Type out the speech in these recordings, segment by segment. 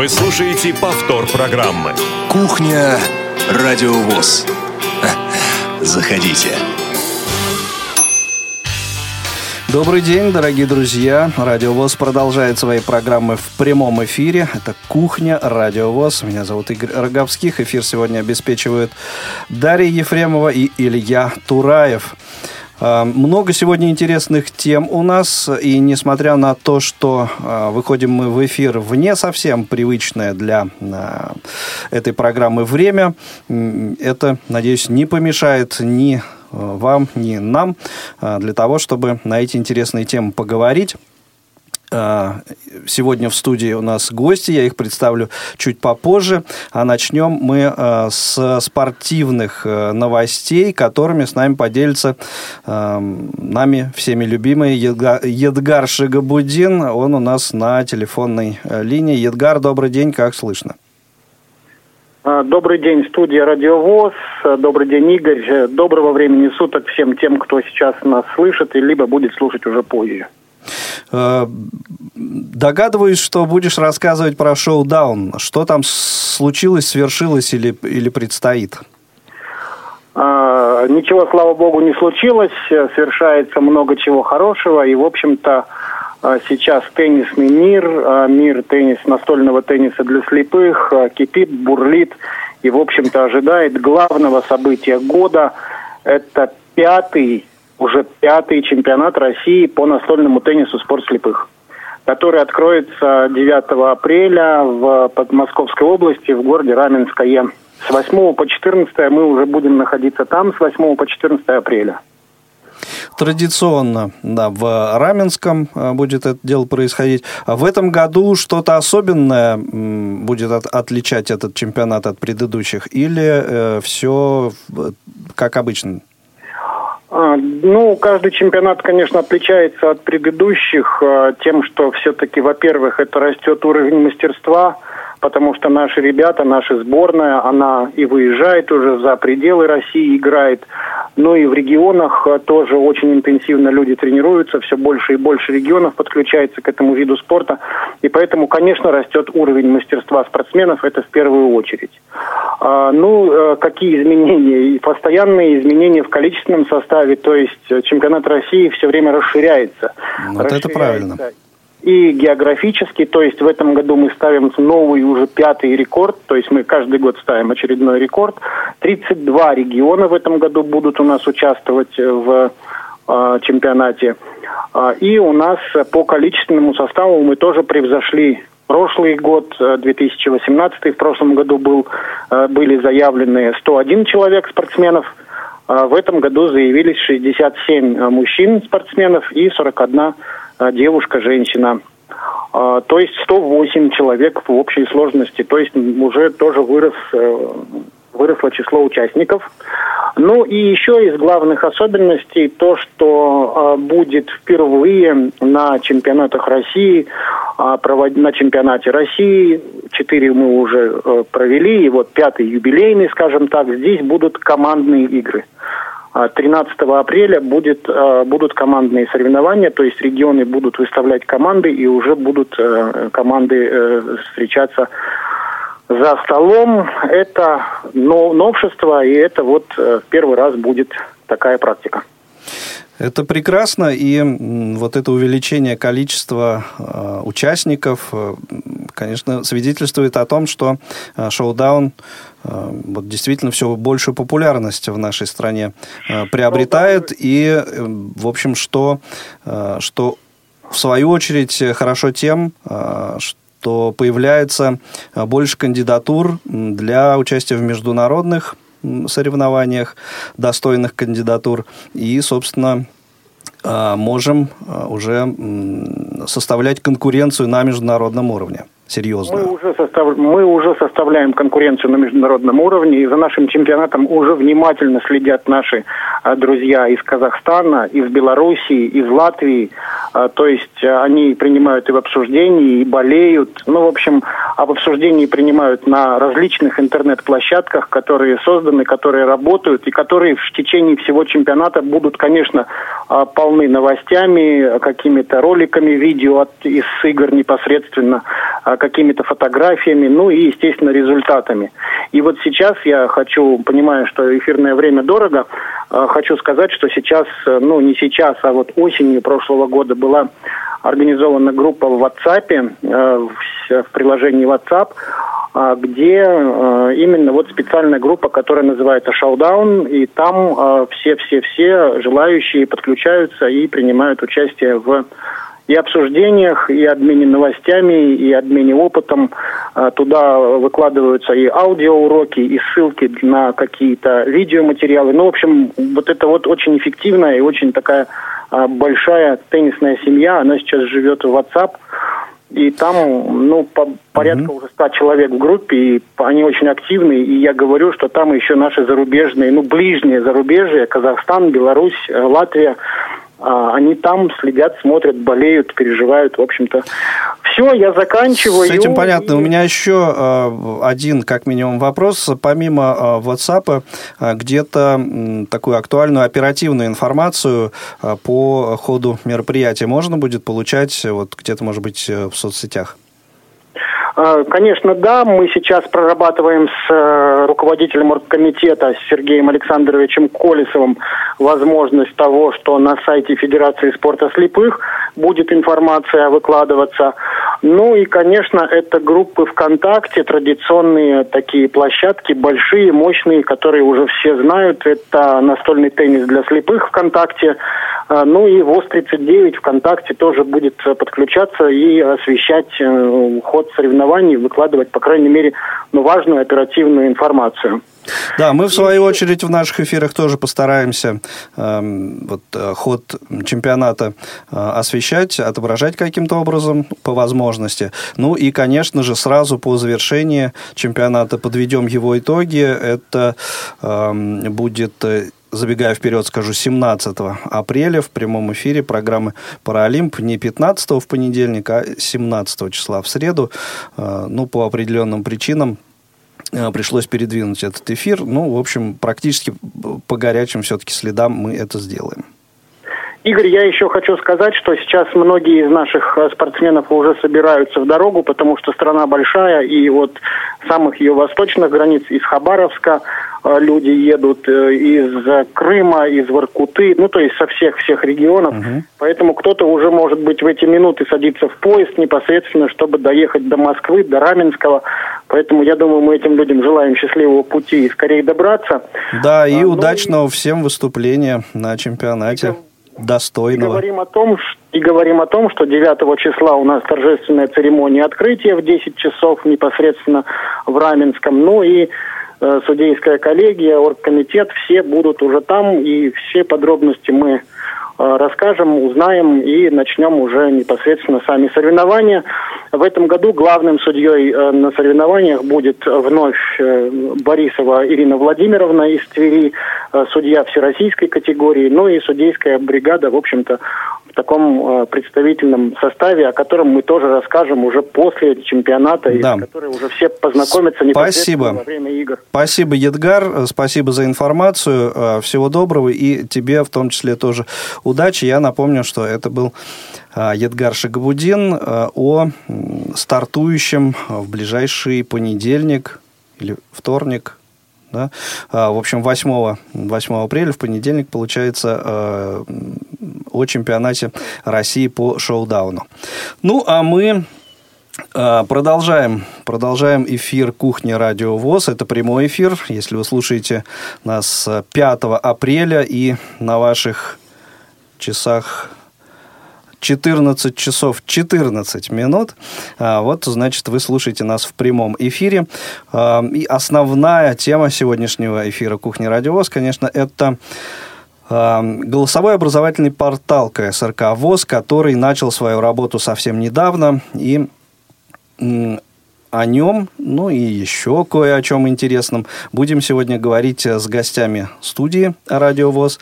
Вы слушаете повтор программы. Кухня Радиовоз. Заходите. Добрый день, дорогие друзья. Радио ВОЗ продолжает свои программы в прямом эфире. Это «Кухня Радио ВОЗ». Меня зовут Игорь Роговских. Эфир сегодня обеспечивают Дарья Ефремова и Илья Тураев. А, много сегодня интересных тем у нас, и несмотря на то, что а, выходим мы в эфир в не совсем привычное для а, этой программы время, это, надеюсь, не помешает ни вам, ни нам для того, чтобы на эти интересные темы поговорить. А, сегодня в студии у нас гости, я их представлю чуть попозже. А начнем мы а, с спортивных э, новостей, которыми с нами поделится а, нами всеми любимый Едгар Шигабудин. Он у нас на телефонной э, линии. Едгар, добрый день, как слышно? Добрый день, студия Радиовоз. Добрый день, Игорь. Доброго времени суток всем тем, кто сейчас нас слышит, и либо будет слушать уже позже. Э, догадываюсь, что будешь рассказывать про шоу-даун. Что там случилось, свершилось или, или предстоит? А, ничего, слава богу, не случилось. Совершается много чего хорошего. И, в общем-то, а, сейчас теннисный мир, а, мир теннис, настольного тенниса для слепых кипит, бурлит и, в общем-то, ожидает главного события года. Это пятый уже пятый чемпионат России по настольному теннису «Спорт слепых», который откроется 9 апреля в Подмосковской области в городе Раменское. С 8 по 14 мы уже будем находиться там с 8 по 14 апреля. Традиционно, да, в Раменском э, будет это дело происходить. А в этом году что-то особенное будет от, отличать этот чемпионат от предыдущих? Или э, все как обычно? А, ну, каждый чемпионат, конечно, отличается от предыдущих а, тем, что все-таки, во-первых, это растет уровень мастерства, потому что наши ребята, наша сборная, она и выезжает уже за пределы России, играет. Ну и в регионах а, тоже очень интенсивно люди тренируются, все больше и больше регионов подключается к этому виду спорта. И поэтому, конечно, растет уровень мастерства спортсменов, это в первую очередь. А, ну, э, какие изменения? Постоянные изменения в количественном составе, то есть э, чемпионат России все время расширяется. Вот расширяется. это правильно. И географически, то есть в этом году мы ставим новый уже пятый рекорд, то есть мы каждый год ставим очередной рекорд. 32 региона в этом году будут у нас участвовать в э, чемпионате. А, и у нас по количественному составу мы тоже превзошли прошлый год, 2018, э, в прошлом году был, э, были заявлены 101 человек спортсменов. А в этом году заявились 67 э, мужчин-спортсменов и 41 девушка, женщина. А, то есть 108 человек в общей сложности. То есть уже тоже вырос выросло число участников. Ну и еще из главных особенностей то, что э, будет впервые на чемпионатах России, э, на чемпионате России, четыре мы уже э, провели, и вот пятый юбилейный, скажем так, здесь будут командные игры. 13 апреля будет, будут командные соревнования, то есть регионы будут выставлять команды и уже будут команды встречаться за столом. Это новшество, и это вот э, первый раз будет такая практика. Это прекрасно, и вот это увеличение количества э, участников, э, конечно, свидетельствует о том, что э, шоу-даун вот действительно все большую популярность в нашей стране приобретает, и, в общем, что, что в свою очередь хорошо тем, что то появляется больше кандидатур для участия в международных соревнованиях, достойных кандидатур. И, собственно, а, можем а, уже составлять конкуренцию на международном уровне серьезную? Мы уже, состав... мы уже составляем конкуренцию на международном уровне, и за нашим чемпионатом уже внимательно следят наши друзья из Казахстана, из Белоруссии, из Латвии. То есть они принимают и в обсуждении, и болеют. Ну, в общем, об обсуждении принимают на различных интернет-площадках, которые созданы, которые работают и которые в течение всего чемпионата будут, конечно, полны новостями, какими-то роликами, видео от, из игр непосредственно, какими-то фотографиями, ну и, естественно, результатами. И вот сейчас я хочу, понимая, что эфирное время дорого, э, хочу сказать, что сейчас, э, ну не сейчас, а вот осенью прошлого года была организована группа в WhatsApp, э, в приложении WhatsApp, где именно вот специальная группа, которая называется Showdown, и там все-все-все желающие подключаются и принимают участие в и обсуждениях, и обмене новостями, и обмене опытом. А, туда выкладываются и аудиоуроки, и ссылки на какие-то видеоматериалы. Ну, в общем, вот это вот очень эффективная и очень такая а, большая теннисная семья. Она сейчас живет в WhatsApp. И там, ну, по, порядка mm-hmm. уже ста человек в группе, и они очень активны. И я говорю, что там еще наши зарубежные, ну, ближние зарубежья, Казахстан, Беларусь, э, Латвия, они там следят, смотрят, болеют, переживают, в общем-то. Все, я заканчиваю. С этим понятно. И... У меня еще э, один, как минимум, вопрос. Помимо э, WhatsApp, где-то такую актуальную оперативную информацию по ходу мероприятия можно будет получать вот где-то, может быть, э, в соцсетях? А, конечно, да. Мы сейчас прорабатываем с э, руководителем оргкомитета Сергеем Александровичем Колесовым возможность того, что на сайте Федерации спорта слепых будет информация выкладываться. Ну и, конечно, это группы ВКонтакте, традиционные такие площадки, большие, мощные, которые уже все знают. Это настольный теннис для слепых ВКонтакте. А, ну и ВОЗ-39 ВКонтакте тоже будет подключаться и освещать э, ход соревнований, выкладывать, по крайней мере, ну, важную оперативную информацию. Да, мы в свою очередь в наших эфирах тоже постараемся э, вот, э, ход чемпионата э, освещать, отображать каким-то образом по возможности. Ну и, конечно же, сразу по завершении чемпионата подведем его итоги. Это эм, э, будет забегая вперед, скажу, 17 апреля в прямом эфире программы «Паралимп». Не 15 в понедельник, а 17 числа в среду. Э, ну, по определенным причинам Э, пришлось передвинуть этот эфир. Ну, в общем, практически по горячим все-таки следам мы это сделаем. Игорь, я еще хочу сказать, что сейчас многие из наших э, спортсменов уже собираются в дорогу, потому что страна большая, и вот самых ее восточных границ, из Хабаровска, э, люди едут из Крыма, из Воркуты, ну, то есть со всех-всех регионов. Угу. Поэтому кто-то уже, может быть, в эти минуты садится в поезд непосредственно, чтобы доехать до Москвы, до Раменского. Поэтому я думаю, мы этим людям желаем счастливого пути и скорее добраться. Да, и а, ну, удачного и... всем выступления на чемпионате. Достойного. И говорим, о том, и говорим о том, что 9 числа у нас торжественная церемония открытия в 10 часов непосредственно в Раменском. Ну и э, судейская коллегия, оргкомитет, все будут уже там, и все подробности мы расскажем, узнаем и начнем уже непосредственно сами соревнования. В этом году главным судьей э, на соревнованиях будет вновь э, Борисова Ирина Владимировна из Твери, судья всероссийской категории, ну и судейская бригада, в общем-то, в таком представительном составе, о котором мы тоже расскажем уже после чемпионата, да. и которые уже все познакомятся непосредственно спасибо. во время игр. Спасибо, Едгар, спасибо за информацию, всего доброго и тебе в том числе тоже удачи. Я напомню, что это был Едгар Шагабудин о стартующем в ближайший понедельник или вторник, да? А, в общем, 8, 8 апреля, в понедельник, получается, о чемпионате России по шоу-дауну. Ну, а мы Продолжаем, продолжаем эфир «Кухня Радио ВОЗ». Это прямой эфир. Если вы слушаете нас 5 апреля и на ваших часах 14 часов 14 минут. А, вот, значит, вы слушаете нас в прямом эфире. А, и основная тема сегодняшнего эфира «Кухни Радиовоз», конечно, это а, голосовой образовательный портал КСРК ВОЗ, который начал свою работу совсем недавно и о нем, ну и еще кое о чем интересном. Будем сегодня говорить с гостями студии «Радио ВОЗ»,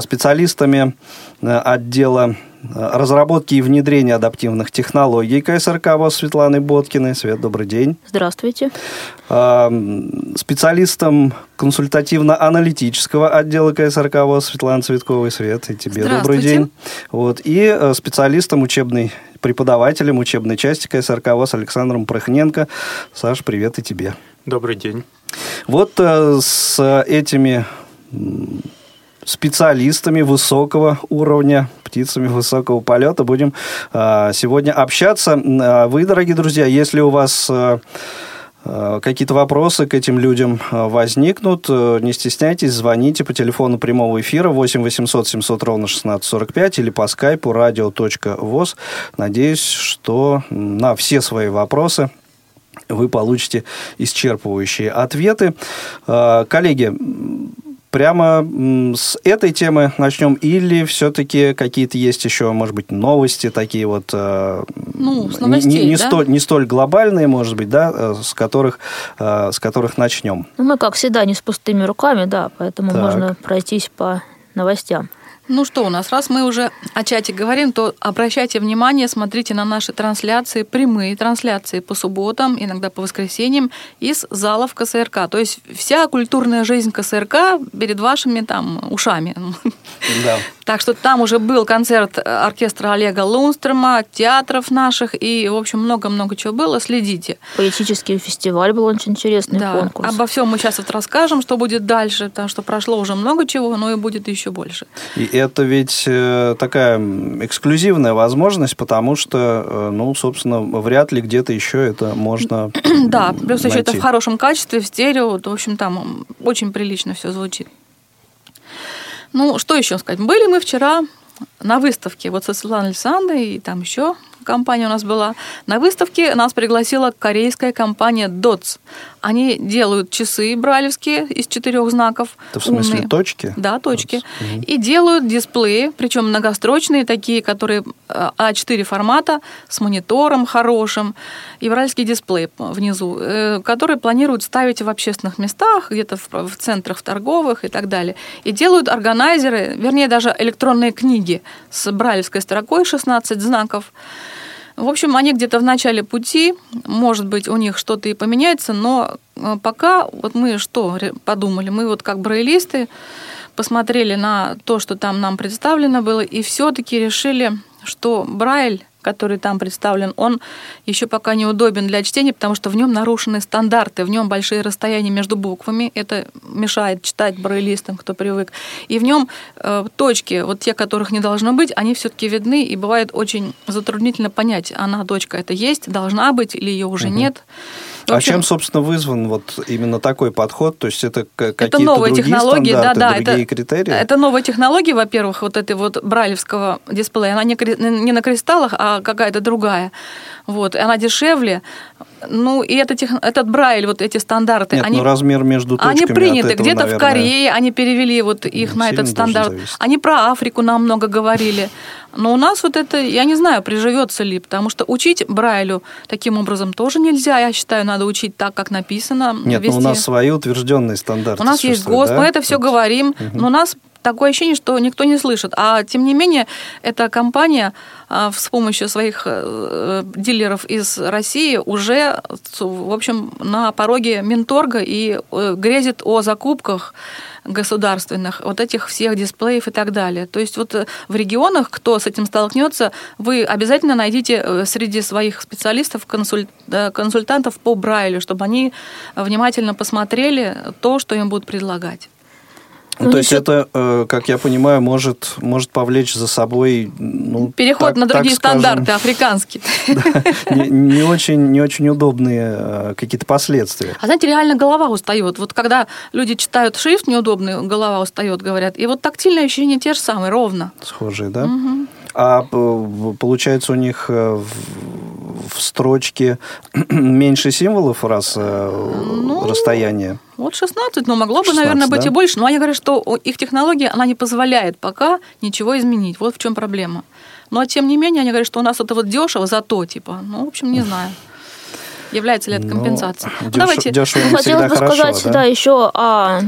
специалистами отдела разработки и внедрения адаптивных технологий КСРК ВОЗ Светланы Боткиной. Свет, добрый день. Здравствуйте. Специалистом консультативно-аналитического отдела КСРК ВОЗ Светлана Цветковой. Свет, и тебе добрый день. Вот. И э, специалистом учебной преподавателем учебной части КСРК ВОЗ Александром Прохненко. Саш, привет и тебе. Добрый день. Вот э, с этими специалистами высокого уровня, птицами высокого полета будем э, сегодня общаться. А вы, дорогие друзья, если у вас э, э, какие-то вопросы к этим людям возникнут, не стесняйтесь, звоните по телефону прямого эфира 8 800 700 ровно 1645 или по скайпу radio.voz. Надеюсь, что на все свои вопросы вы получите исчерпывающие ответы. Коллеги, прямо с этой темы начнем или все-таки какие-то есть еще, может быть, новости такие вот... Э, ну, с новостей, не, не, да? столь, не столь глобальные, может быть, да, э, с которых, э, с которых начнем. Ну, мы, как всегда, не с пустыми руками, да, поэтому так. можно пройтись по новостям. Ну что у нас, раз мы уже о чате говорим, то обращайте внимание, смотрите на наши трансляции, прямые трансляции по субботам, иногда по воскресеньям из залов КСРК. То есть вся культурная жизнь КСРК перед вашими там ушами. Да. Так что там уже был концерт оркестра Олега Лунстрема, театров наших, и, в общем, много-много чего было. Следите. Поэтический фестиваль был очень интересный да. конкурс. Обо всем мы сейчас вот расскажем, что будет дальше, потому что прошло уже много чего, но и будет еще больше. И это ведь э, такая эксклюзивная возможность, потому что, э, ну, собственно, вряд ли где-то еще это можно Да, плюс еще это в хорошем качестве, в стерео, в общем, там очень прилично все звучит. Ну, что еще сказать? Были мы вчера на выставке вот со Светланой Александрой, и там еще компания у нас была. На выставке нас пригласила корейская компания DOTS. Они делают часы брайлевские из четырех знаков. Это в смысле умные. точки? Да, точки. Угу. И делают дисплеи, причем многострочные, такие, которые А4 формата, с монитором хорошим. Евральский дисплей внизу, э, который планируют ставить в общественных местах, где-то в, в центрах в торговых и так далее. И делают органайзеры, вернее, даже электронные книги с брайлевской строкой 16 знаков. В общем, они где-то в начале пути, может быть, у них что-то и поменяется, но э, пока вот мы что подумали, мы вот как брайлисты посмотрели на то, что там нам представлено было, и все-таки решили, что Брайль который там представлен, он еще пока неудобен для чтения, потому что в нем нарушены стандарты, в нем большие расстояния между буквами, это мешает читать брайлистам, кто привык. И в нем э, точки, вот те, которых не должно быть, они все-таки видны, и бывает очень затруднительно понять, она точка это есть, должна быть или ее уже угу. нет. А общем, а чем, собственно, вызван вот именно такой подход? То есть это какие-то это новые другие технологии, стандарты, да, да, другие это, критерии? Это новые технологии, во-первых, вот этой вот брайлевского дисплея. Она не, не на кристаллах, а какая-то другая. Вот, и она дешевле. Ну, и это, тех, этот Брайль, вот эти стандарты, Нет, они, ну, размер между точками они приняты. Где-то наверное, в Корее они перевели вот их на этот стандарт. Они про Африку нам много говорили. Но у нас вот это, я не знаю, приживется ли, потому что учить Брайлю таким образом тоже нельзя. Я считаю, надо учить так, как написано. Нет, вести. ну у нас свои утвержденные стандарты. У нас есть ГОСТ, да? мы это все говорим, угу. но у нас такое ощущение, что никто не слышит. А тем не менее, эта компания а, с помощью своих э, дилеров из России уже, в общем, на пороге Минторга и э, грезит о закупках государственных, вот этих всех дисплеев и так далее. То есть вот э, в регионах, кто с этим столкнется, вы обязательно найдите среди своих специалистов консуль... консультантов по Брайлю, чтобы они внимательно посмотрели то, что им будут предлагать. Ну, ну, то есть это, э, как я понимаю, может, может повлечь за собой... Ну, Переход так, на другие скажем, стандарты, африканские. не, не, очень, не очень удобные э, какие-то последствия. А знаете, реально голова устает. Вот когда люди читают шрифт неудобный, голова устает, говорят. И вот тактильное ощущение те же самые, ровно. Схожие, да? Угу. А получается у них э, в, в строчке меньше символов раз ну, расстояние? Вот 16, но могло бы, 16, наверное, быть да? и больше. Но они говорят, что их технология, она не позволяет пока ничего изменить. Вот в чем проблема. Но тем не менее, они говорят, что у нас это вот дешево, зато, типа, ну, в общем, не знаю. является ли это компенсацией. Ну, Ну, деш- Давайте. дешево не Хотелось бы хорошо, сказать, да? да, еще о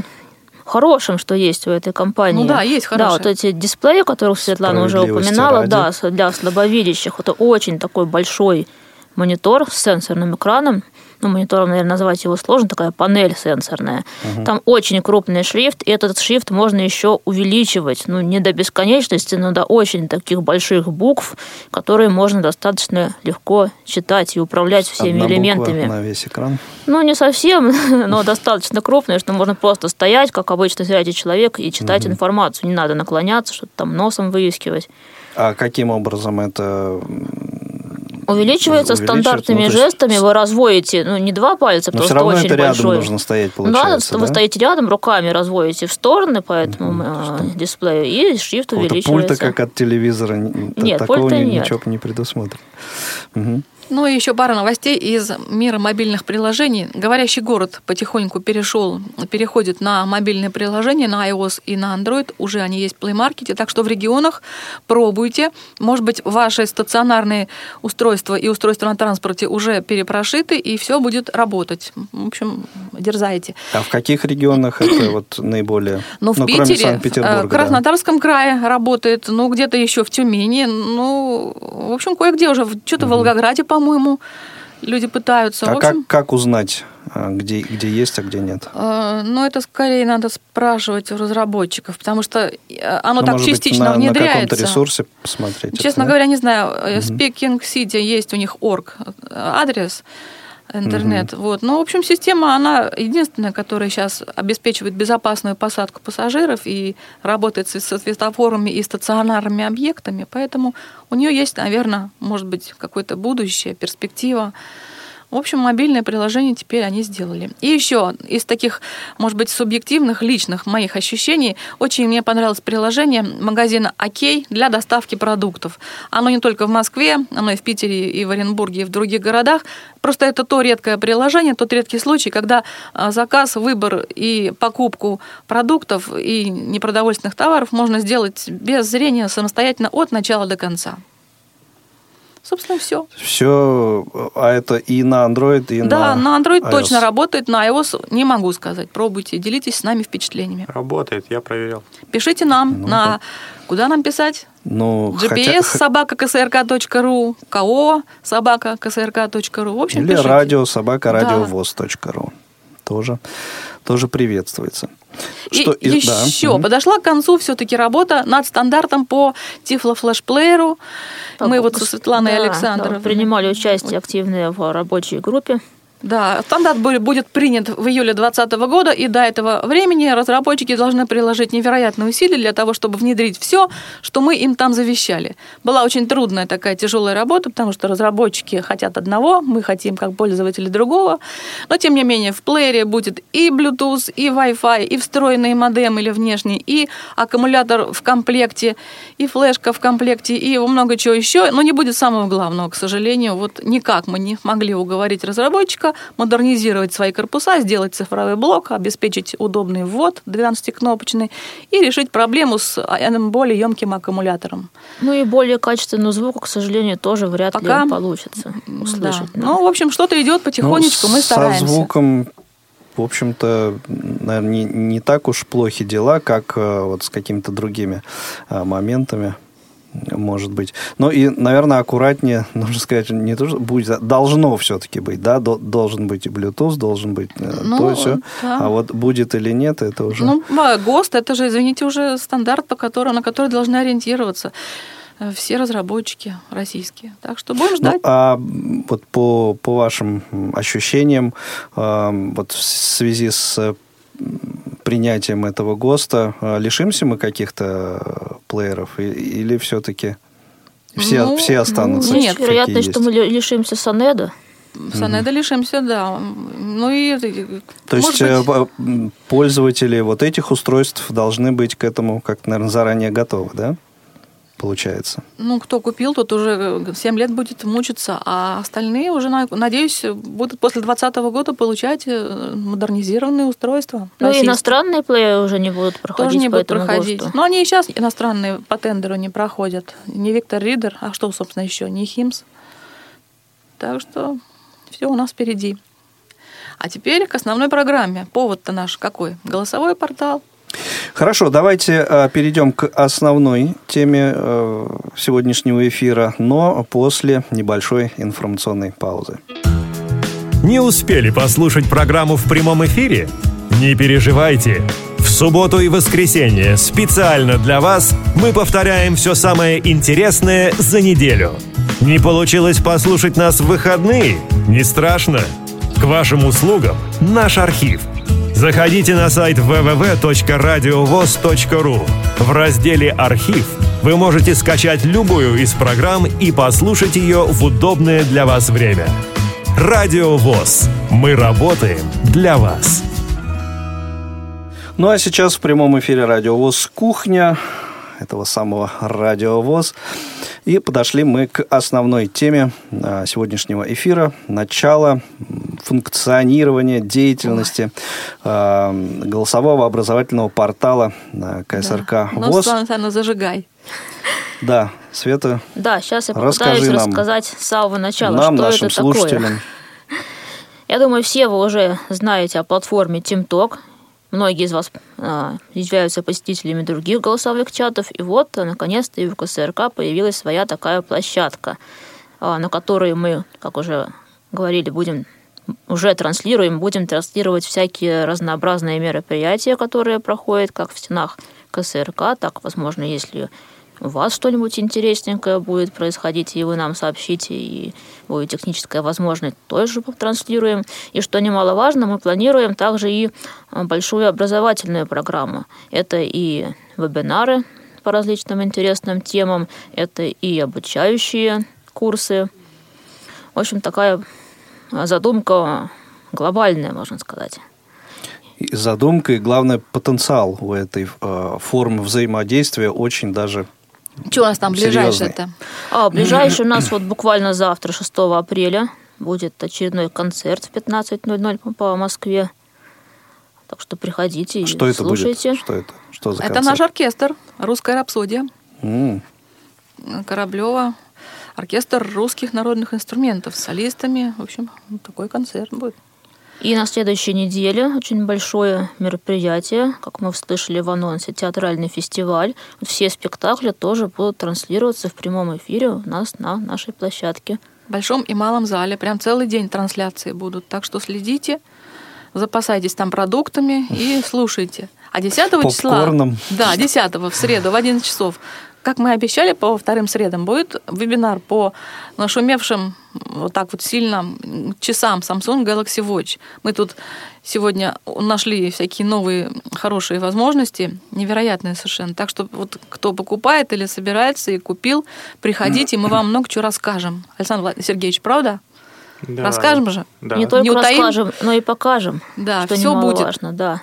хорошем, что есть в этой компании. Ну да, есть Да, хорошее. вот эти дисплеи, которых Светлана уже упоминала, ради. да, для слабовидящих. Это очень такой большой монитор с сенсорным экраном. Ну, монитором, наверное, назвать его сложно, такая панель сенсорная. Там очень крупный шрифт, и этот шрифт можно еще увеличивать. Ну, не до бесконечности, но до очень таких больших букв, которые можно достаточно легко читать и управлять всеми Одна буква элементами. на весь экран. Ну, не совсем, но достаточно крупные, что можно просто стоять, как обычно сидите человек, и читать информацию. Не надо наклоняться, что-то там носом выискивать. А каким образом это... Увеличивается Увеличивается, стандартными ну, есть жестами, вы разводите, ну, не два пальца, Но просто все равно очень это рядом большой. нужно стоять, Ну, получается, да, да? вы стоите рядом, руками разводите в стороны по этому э, дисплею, и шрифт увеличивается. пульта, как от телевизора, Нет, такого пульта нет. ничего не предусмотрено. Мгм. Ну и еще пара новостей из мира мобильных приложений. Говорящий город потихоньку перешел, переходит на мобильные приложения, на iOS и на Android. Уже они есть в Play Market, так что в регионах пробуйте. Может быть, ваши стационарные устройства и устройства на транспорте уже перепрошиты, и все будет работать. В общем, дерзайте. А в каких регионах это вот наиболее... Ну, в ну, Питере, Санкт-Петербурга, э, в Краснодарском крае работает, ну, где-то еще в Тюмени, ну, в общем, кое-где уже, что-то в Волгограде, по-моему, люди пытаются. А как, общем, как узнать, а, где, где есть, а где нет? э, ну, это скорее надо спрашивать у разработчиков, потому что э, оно Ну, так может быть, частично на, на внедряется. каком-то ресурсе посмотреть. Честно это, говоря, не знаю. э, Speaking City есть у них орг э, адрес интернет. Вот. Но, в общем, система, она единственная, которая сейчас обеспечивает безопасную посадку пассажиров и работает со со светофорами и стационарными объектами. Поэтому у нее есть, наверное, может быть, какое-то будущее, перспектива. В общем, мобильное приложение теперь они сделали. И еще из таких, может быть, субъективных, личных моих ощущений, очень мне понравилось приложение магазина «Окей» для доставки продуктов. Оно не только в Москве, оно и в Питере, и в Оренбурге, и в других городах. Просто это то редкое приложение, тот редкий случай, когда а, заказ, выбор и покупку продуктов и непродовольственных товаров можно сделать без зрения самостоятельно от начала до конца. Собственно, все. Все, а это и на Android, и Да, на на Android iOS. точно работает, на iOS не могу сказать. Пробуйте, делитесь с нами впечатлениями. Работает, я проверял. Пишите нам на... Куда нам писать? Ну, GPS хотя- собака ksrk.ru, КО собака ksrk.ru. В общем, Или пишите. радио собака Да. радиовоз.ру. Тоже, тоже приветствуется. И Что из- да, еще мгм. подошла к концу все-таки работа над стандартом по Тифло флешплееру. Мы вот со Светланой Да, Александровной да, принимали участие активные в рабочей группе. Да, стандарт бу- будет принят в июле 2020 года, и до этого времени разработчики должны приложить невероятные усилия для того, чтобы внедрить все, что мы им там завещали. Была очень трудная такая тяжелая работа, потому что разработчики хотят одного, мы хотим как пользователи другого, но тем не менее в плеере будет и Bluetooth, и Wi-Fi, и встроенный модем или внешний, и аккумулятор в комплекте, и флешка в комплекте, и много чего еще, но не будет самого главного, к сожалению. Вот никак мы не могли уговорить разработчика модернизировать свои корпуса, сделать цифровой блок, обеспечить удобный ввод 12-кнопочный и решить проблему с а, более емким аккумулятором. Ну и более качественного звука, к сожалению, тоже вряд Пока- ли получится услышать. Да. нам. Ну, в общем, что-то идет потихонечку, Ну, мы стараемся. Со звуком, в общем-то, наверное, не, не так уж плохи дела, как э, вот с какими-то другими э, моментами, может быть. Но и, наверное, аккуратнее, нужно сказать, не то, что будет, а должно все-таки быть, да, До- должен быть и Bluetooth, должен быть э, Ну, то все. да. А вот будет или нет, это уже... Ну, а, ГОСТ, это же, извините, уже стандарт, по которому, на который должны ориентироваться э, все разработчики российские. Так что будем Ну, ждать. а м, вот по, по вашим ощущениям, эм, вот в связи с э, принятием этого ГОСТа, э, лишимся мы каких-то э, плееров или все-таки все, Ну, все останутся? ну, Есть какие вероятность, что мы ли- лишимся Сонеда. Санеда лишимся, да. Ну и... То есть э, м, пользователи вот этих устройств должны быть к этому, как, наверное, заранее готовы, да? Получается. Ну, кто купил, тот уже 7 лет будет мучиться, а остальные уже, на- надеюсь, будут после 2020 года получать э, модернизированные устройства. Ну и российские. иностранные плееры уже не будут проходить тоже не по будут этому проходить. ГОСТу. Но они и сейчас иностранные по тендеру не проходят. Не Виктор Ридер, а что, собственно, еще? Не Химс. Так что все у нас впереди. А теперь к основной программе. Повод-то наш какой? Голосовой портал. Хорошо, давайте э, перейдем к основной теме э, сегодняшнего эфира, но после небольшой информационной паузы. Не успели послушать программу в прямом эфире? Не переживайте. В субботу и воскресенье специально для вас мы повторяем все самое интересное за неделю. Не получилось послушать нас в выходные? Не страшно. К вашим услугам наш архив. Заходите на сайт www.radiovoz.ru. В разделе «Архив» вы можете скачать любую из программ и послушать ее в удобное для вас время. Радио ВОЗ. Мы работаем для вас. Ну а сейчас в прямом эфире Радио ВОЗ «Кухня» этого самого Радио ВОЗ. И подошли мы к основной теме а, сегодняшнего эфира. Начало функционирования, деятельности э, голосового образовательного портала э, КСРК да. Ну, ВОЗ. Ну, зажигай. Да, Света, Да, сейчас я попытаюсь нам, рассказать с самого начала, нам, что нашим это слушателям. такое. Я думаю, все вы уже знаете о платформе TeamTalk. Многие из вас а, являются посетителями других голосовых чатов. И вот, наконец-то, и в КСРК появилась своя такая площадка, а, на которой мы, как уже говорили, будем уже транслируем, будем транслировать всякие разнообразные мероприятия, которые проходят как в стенах КСРК, так, возможно, если у вас что-нибудь интересненькое будет происходить, и вы нам сообщите, и будет техническая возможность, тоже транслируем. И что немаловажно, мы планируем также и большую образовательную программу. Это и вебинары по различным интересным темам, это и обучающие курсы. В общем, такая задумка глобальная, можно сказать. Задумка и, главное, потенциал у этой э, формы взаимодействия очень даже Что у нас там ближайшее-то? А, ближайший у нас вот буквально завтра, 6 апреля, будет очередной концерт в 15.00 по Москве. Так что приходите что и это слушайте. Будет? Что это? Что за Это концерт? наш оркестр, русская рапсодия. М, Кораблева, оркестр русских народных инструментов с солистами. В общем, такой концерт будет. И на следующей неделе очень большое мероприятие, как мы услышали в анонсе, театральный фестиваль. Все спектакли тоже будут транслироваться в прямом эфире у нас на нашей площадке. В большом и малом зале. Прям целый день трансляции будут. Так что следите, запасайтесь там продуктами и слушайте. А 10 числа... Попкорном. Да, 10 в среду в 11 часов. Как мы обещали, по вторым средам будет вебинар по нашумевшим вот так вот сильно часам Samsung Galaxy Watch. Мы тут сегодня нашли всякие новые хорошие возможности, невероятные совершенно. Так что вот кто покупает или собирается и купил, приходите, мы вам много чего расскажем. Александр Сергеевич, правда? Да. Расскажем же? Да. Не только Не утаим? расскажем, но и покажем. Да, что всё будет. немаловажно, да.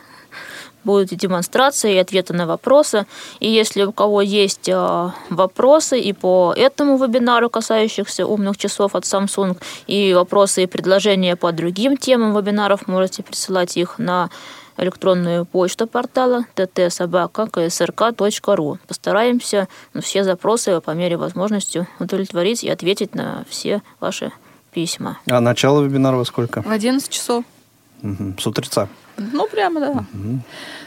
Будут и демонстрации, и ответы на вопросы. И если у кого есть э, вопросы и по этому вебинару, касающихся умных часов от Samsung, и вопросы и предложения по другим темам вебинаров, можете присылать их на электронную почту портала ttsobaka.ksrk.ru. Постараемся ну, все запросы по мере возможности удовлетворить и ответить на все ваши письма. А начало вебинара во сколько? В 11 часов. Мгм, С утреца. Ну, прямо, да.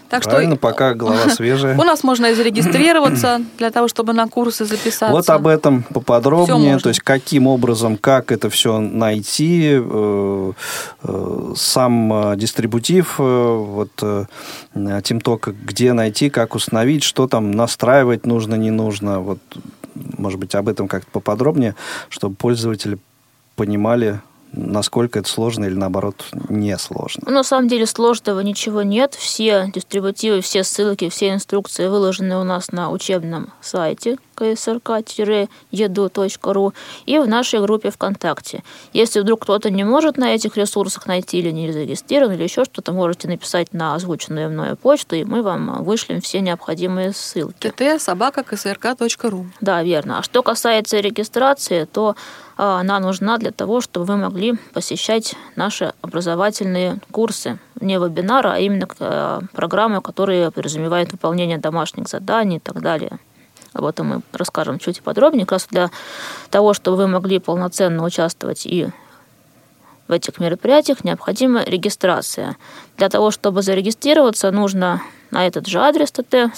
Так Правильно, что пока голова свежая. у нас можно и зарегистрироваться для того, чтобы на курсы записаться. Вот об этом поподробнее, то есть каким образом, как это все найти, э, э, сам э, дистрибутив, вот TeamTalk, где найти, как установить, что там настраивать нужно, не нужно, вот, может быть, об этом как-то поподробнее, чтобы пользователи понимали, насколько это сложно или, наоборот, не сложно. На самом деле сложного ничего нет. Все дистрибутивы, все ссылки, все инструкции выложены у нас на учебном сайте ksrk-edu.ru и в нашей группе ВКонтакте. Если вдруг кто-то не может на этих ресурсах найти или не зарегистрирован, или еще что-то, можете написать на озвученную мною почту, и мы вам вышлем все необходимые ссылки. tt собака ksrk.ru. Да, верно. А что касается регистрации, то она нужна для того, чтобы вы могли посещать наши образовательные курсы. Не вебинары, а именно э, программы, которые подразумевают выполнение домашних заданий и так далее. Об этом мы расскажем чуть подробнее, как раз для того, чтобы вы могли полноценно участвовать и в этих мероприятиях необходима регистрация. Для того, чтобы зарегистрироваться, нужно на этот же адрес tt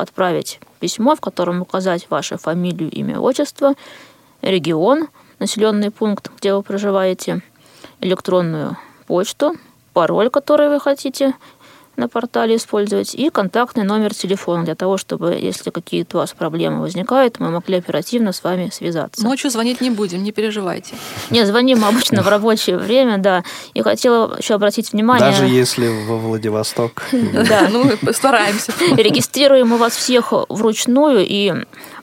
отправить письмо, в котором указать вашу фамилию, имя, отчество, регион, населенный пункт, где вы проживаете, электронную почту, пароль, который вы хотите на портале использовать, и контактный номер телефона для того, чтобы, если какие-то у вас проблемы возникают, мы могли оперативно с вами связаться. Ночью звонить не будем, не переживайте. Не, звоним обычно в рабочее время, да. И хотела еще обратить внимание... Даже если во Владивосток. Да, ну, стараемся. Регистрируем мы вас всех вручную, и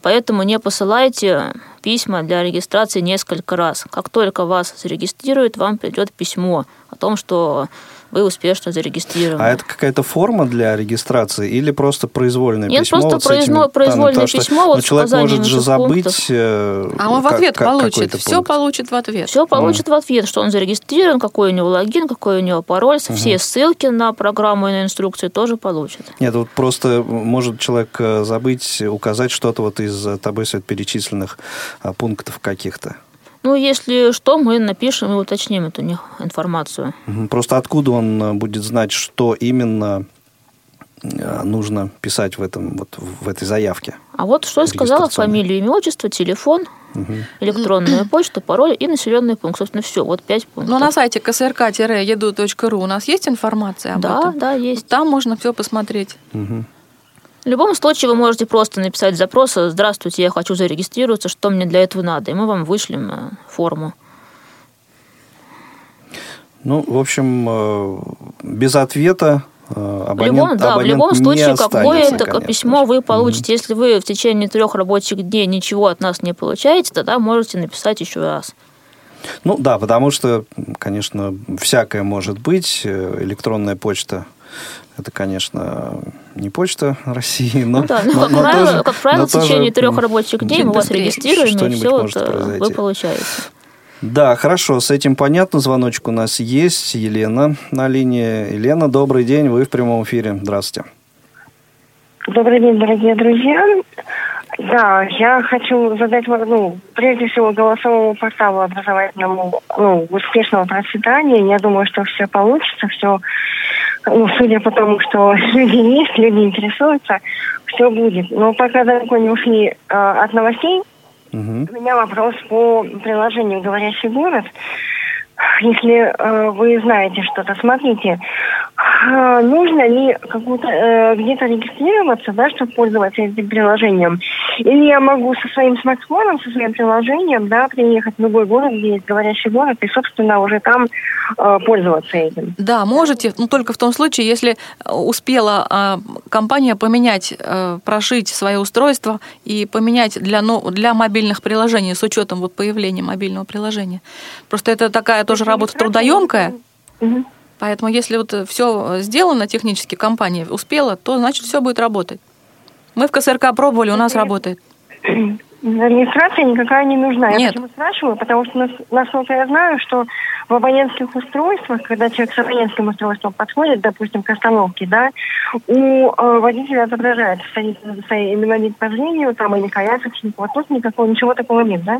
поэтому не посылайте письма для регистрации несколько раз. Как только вас зарегистрируют, вам придет письмо о том, что вы успешно зарегистрированы. А это какая-то форма для регистрации или просто произвольное Нет, письмо? Нет, просто вот произвольное, произвольное что, письмо. Вот ну, человек может же забыть. Э, а он в ответ как, получит. Все пункт. получит в ответ. Все получит mm. в ответ, что он зарегистрирован, какой у него логин, какой у него пароль, угу. все ссылки на программу и на инструкции тоже получит. Нет, вот просто может человек э, забыть указать что-то вот из тобой перечисленных а, пунктов каких-то. Ну, если что, мы напишем и уточним эту информацию. Просто откуда он э, будет знать, что именно э, нужно писать в, этом, вот, в этой заявке? А вот что я сказала, фамилию, имя, отчество, телефон, угу. электронная почта, пароль и населенный пункт. Собственно, все, вот пять пунктов. Но на сайте ksrk-edu.ru у нас есть информация об да, этом? Да, есть. Там можно все посмотреть. Угу. В любом случае вы можете просто написать запрос «Здравствуйте, я хочу зарегистрироваться, что мне для этого надо?» И мы вам вышлем э, форму. Ну, в общем, э, без ответа э, Абонент, в любом, да, в любом случае какое-то письмо вы получите. Mm-hmm. Если вы в течение трех рабочих дней ничего от нас не получаете, тогда можете написать еще раз. Ну да, потому что, конечно, всякое может быть. Электронная почта это, конечно, не почта России, но, ну, да, ну, но, как, но правило, тоже, как правило, в течение трех рабочих дней мы вас регистрируем, и все это вы получаете. Да, хорошо, с этим понятно. Звоночек у нас есть. Елена на линии. Елена, добрый день, вы в прямом эфире. Здравствуйте. Добрый день, дорогие друзья. Да, я хочу задать, ну, прежде всего, голосовому порталу образовательному, ну, успешного процветания. Я думаю, что все получится, все, ну, судя по тому, что люди есть, люди интересуются, все будет. Но пока далеко не ушли э, от новостей, угу. у меня вопрос по приложению «Говорящий город». Если э, вы знаете что-то, смотрите, э, нужно ли э, где-то регистрироваться, да, чтобы пользоваться этим приложением. Или я могу со своим смартфоном, со своим приложением, да, приехать в любой город, где есть говорящий город, и, собственно, уже там э, пользоваться этим. Да, можете, но только в том случае, если успела э, компания поменять, э, прошить свое устройство и поменять для, ну, для мобильных приложений с учетом вот появления мобильного приложения. Просто это такая тоже работа трудоемкая. Угу. Поэтому если вот все сделано технически, компания успела, то значит все будет работать. Мы в КСРК пробовали, у нас работает. Регистрация никакая не нужна. Нет. Я почему спрашиваю? Потому что, насколько я знаю, что в абонентских устройствах, когда человек с абонентским устройством подходит, допустим, к остановке, да, у э, водителя отображается, садится инвалид по зрению, там, или колясочник, вот тут никакого, ничего такого нет, да?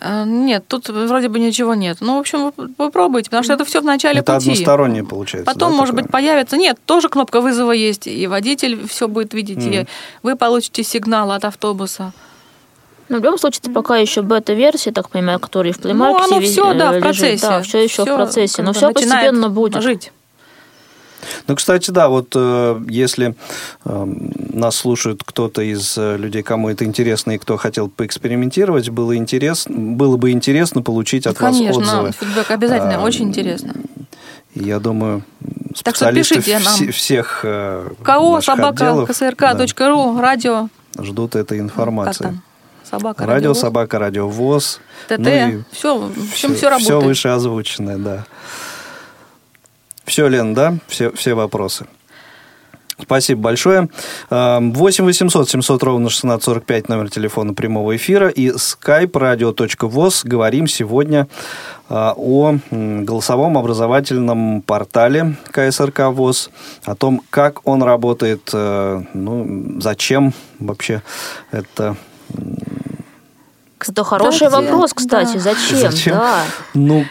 А, нет, тут вроде бы ничего нет. Ну, в общем, попробуйте, потому что это все в начале это пути. Это одностороннее получается. Потом, да, может такое? быть, появится. Нет, тоже кнопка вызова есть, и водитель все будет видеть, mm. и вы получите сигнал от автобуса. Ну, в любом случае, это пока еще бета-версия, так понимаю, которая в Play Ну, оно все, да, в процессе. Да, все еще в процессе. Но все постепенно будет. Жить. Ну, кстати, да, вот э, если э, нас слушает кто-то из э, людей, кому это интересно и кто хотел поэкспериментировать, было, интерес, было бы интересно получить от Конечно, вас отзывы. Конечно, фидбэк обязательно, а, очень интересно. Я думаю, так что пишите нам. всех э, КО собака КСРК.ру, да, радио. Ждут этой информации. Как там? Собака, радио, радио собака, радио ВОЗ. ТТ, ну все, в общем, все, все работает. Все вышеозвученное, да. Все, Лен, да? Все, все вопросы. Спасибо большое. 8 800 700 ровно 1645 номер телефона прямого эфира и skype radio.voz. Говорим сегодня а, о голосовом образовательном портале КСРК ВОЗ, о том, как он работает, э, ну, зачем вообще это это хороший да, вопрос, кстати. Да. Зачем? Зачем? Да. Ну,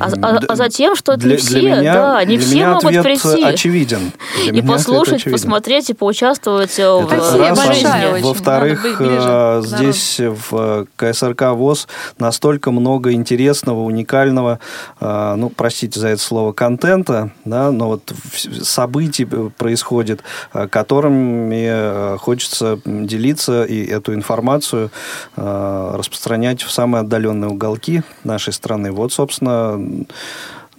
А, а, а затем, что для, не все, для меня, да, не для все меня могут ответ прийти очевиден. Для и послушать, очевиден. посмотреть и поучаствовать э, Это в, раз, жизни. Во-вторых, э, здесь в э, КСРК ВОЗ настолько много интересного, уникального, ну, простите за это слово, контента, да, но вот событий происходит, которыми хочется делиться и эту информацию э, распространять в самые отдаленные уголки нашей страны. Вот, собственно,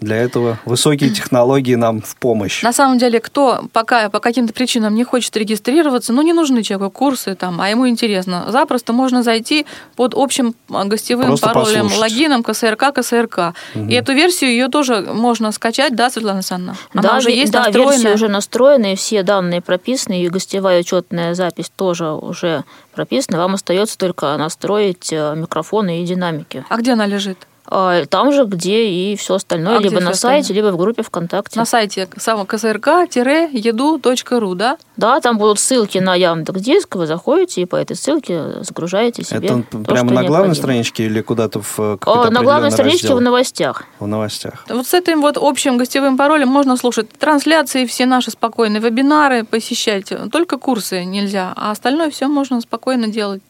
для этого высокие технологии нам в помощь. На самом деле, кто пока по каким-то причинам не хочет регистрироваться, ну, не нужны человеку курсы, там, а ему интересно, запросто можно зайти под общим а, гостевым Просто паролем, послушать. логином КСРК, КСРК. И эту версию ее тоже можно скачать, да, Светлана Александровна? Она да, уже есть да, настроенная. версия уже настроена, и все данные прописаны, и гостевая учетная запись тоже уже прописана. Вам остается только настроить э, микрофоны и динамики. А где она лежит? А, Там же, где и все остальное, А либо на остальное? сайте, либо в группе ВКонтакте. На сайте самого КСРК-еду.ру, да? Да, там будут ссылки на Яндекс.Диск, вы заходите и по этой ссылке загружаете себе Это то, прямо что на главной необходимо. страничке или куда-то в э, А, какой-то На главной страничке раздел? в новостях. в новостях. Вот с этим вот общим гостевым паролем можно слушать трансляции, все наши спокойные вебинары, посещать. Только курсы нельзя, а остальное все можно спокойно делать.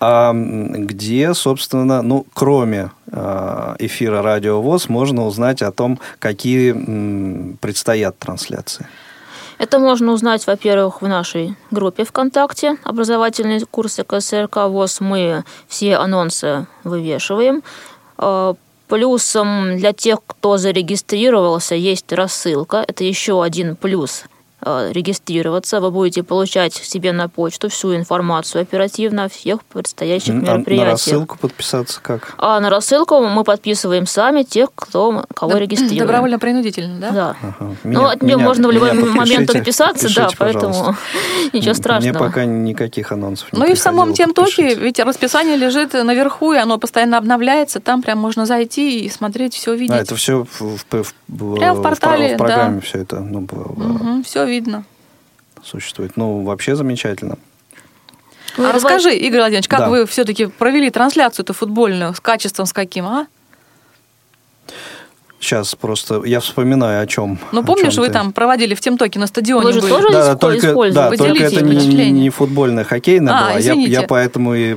А где, собственно, ну, кроме э, эфира Радио ВОЗ, можно узнать о том, какие предстоят трансляции? Это можно узнать, во-первых, в нашей группе ВКонтакте «Образовательные курсы КСРК ВОЗ». Мы все анонсы вывешиваем. Э, Плюсом для тех, кто зарегистрировался, есть рассылка. Это еще один плюс регистрироваться. Вы будете получать себе на почту всю информацию оперативно о всех предстоящих а мероприятиях. на рассылку подписаться как? А на рассылку мы подписываем сами тех, кто, кого Доб- регистрируем. Добровольно-принудительно, да? Да. Ага. ну, от нее меня- можно в любой меня момент отписаться, да, поэтому пожалуйста. ничего страшного. Мне пока никаких анонсов не Ну и в самом Темтоке, ведь расписание лежит наверху, и оно постоянно обновляется. Там прям можно зайти и смотреть, все видеть. А, это все в, в- в- в- Прямо в в портале, в программе все это ну, в- все видно. существует. Ну, вообще замечательно. А расскажи, Игорь Владимирович, как Да. вы все-таки провели трансляцию-то футбольную, с качеством с каким, а? Сейчас просто я вспоминаю о чем. Ну, помнишь, вы там проводили в Темтоке на стадионе Вы же были? тоже да, только, да, только это не, не, футбольная, хоккейная А, была. Я, извините. я поэтому и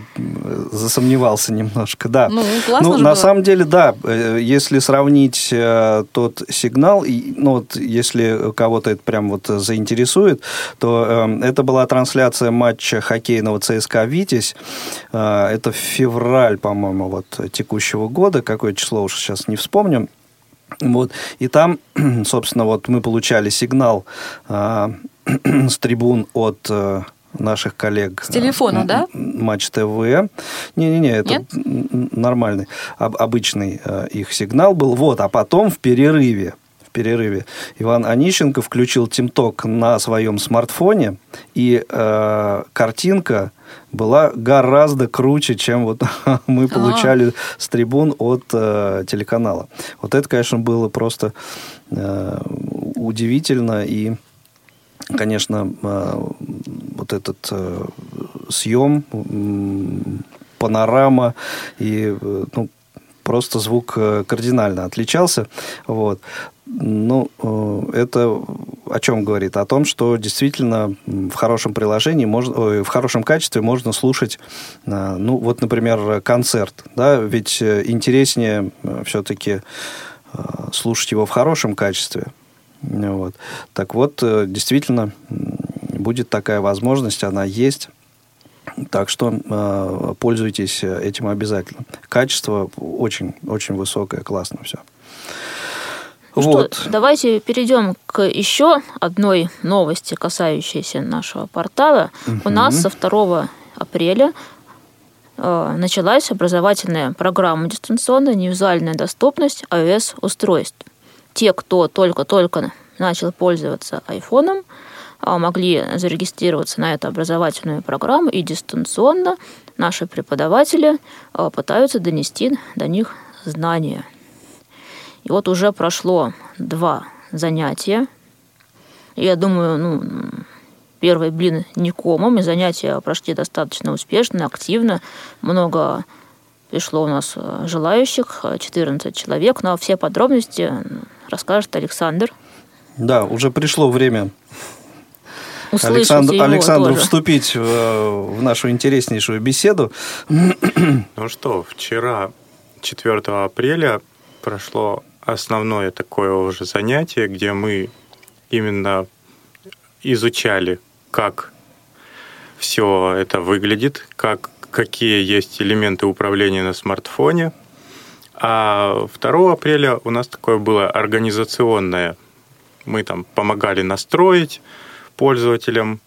засомневался немножко. Да. Ну, классно ну, же на было. самом деле, да. э, Если сравнить э, тот сигнал, и, ну, вот, если кого-то это прям вот заинтересует, то э, это была трансляция матча хоккейного ЦСКА «Витязь». Э, это февраль, по-моему, вот текущего года. Какое число уж сейчас не вспомню. Вот. И там, собственно, вот мы получали сигнал а, с трибун от а, наших коллег. С телефона, а, да? Матч ТВ. Не-не-не, это Нет? нормальный, об- обычный а, их сигнал был. Вот, а потом в перерыве, в перерыве Иван Онищенко включил ТимТок на своем смартфоне, и а, картинка была гораздо круче, чем вот мы получали с трибун от э, телеканала. Вот это, конечно, было просто э, удивительно и конечно, э, вот этот э, съем, панорама и э, ну, просто звук э, кардинально отличался. Вот. Ну, э, это о чем говорит? О том, что действительно в хорошем приложении, можно, в хорошем качестве можно слушать, э, ну, вот, например, концерт, да, ведь интереснее все-таки слушать его в хорошем качестве. Вот. Так вот, действительно, будет такая возможность, она есть. Так что э, пользуйтесь этим обязательно. Качество очень, очень высокое, классно все. Ну вот. Что, давайте перейдем к еще одной новости, касающейся нашего портала. У нас со 2 апреля э, началась образовательная программа дистанционная невизуальная доступность iOS-устройств. Те, кто только-только начал пользоваться айфоном, а, могли зарегистрироваться на эту образовательную программу, и дистанционно наши преподаватели а, пытаются донести до них знания. И вот уже прошло два занятия. Я думаю, ну, первый блин не комом, и занятия прошли достаточно успешно, активно. Много пришло у нас э, желающих, 14 человек, но все подробности расскажет Александр. Да, уже пришло время Александр, Александру тоже. вступить в, в нашу интереснейшую беседу. Ну что, вчера, 4 апреля, прошло основное такое уже занятие, где мы именно изучали, как все это выглядит, как, какие есть элементы управления на смартфоне. А 2 апреля у нас такое было организационное. Мы там помогали настроить пользователям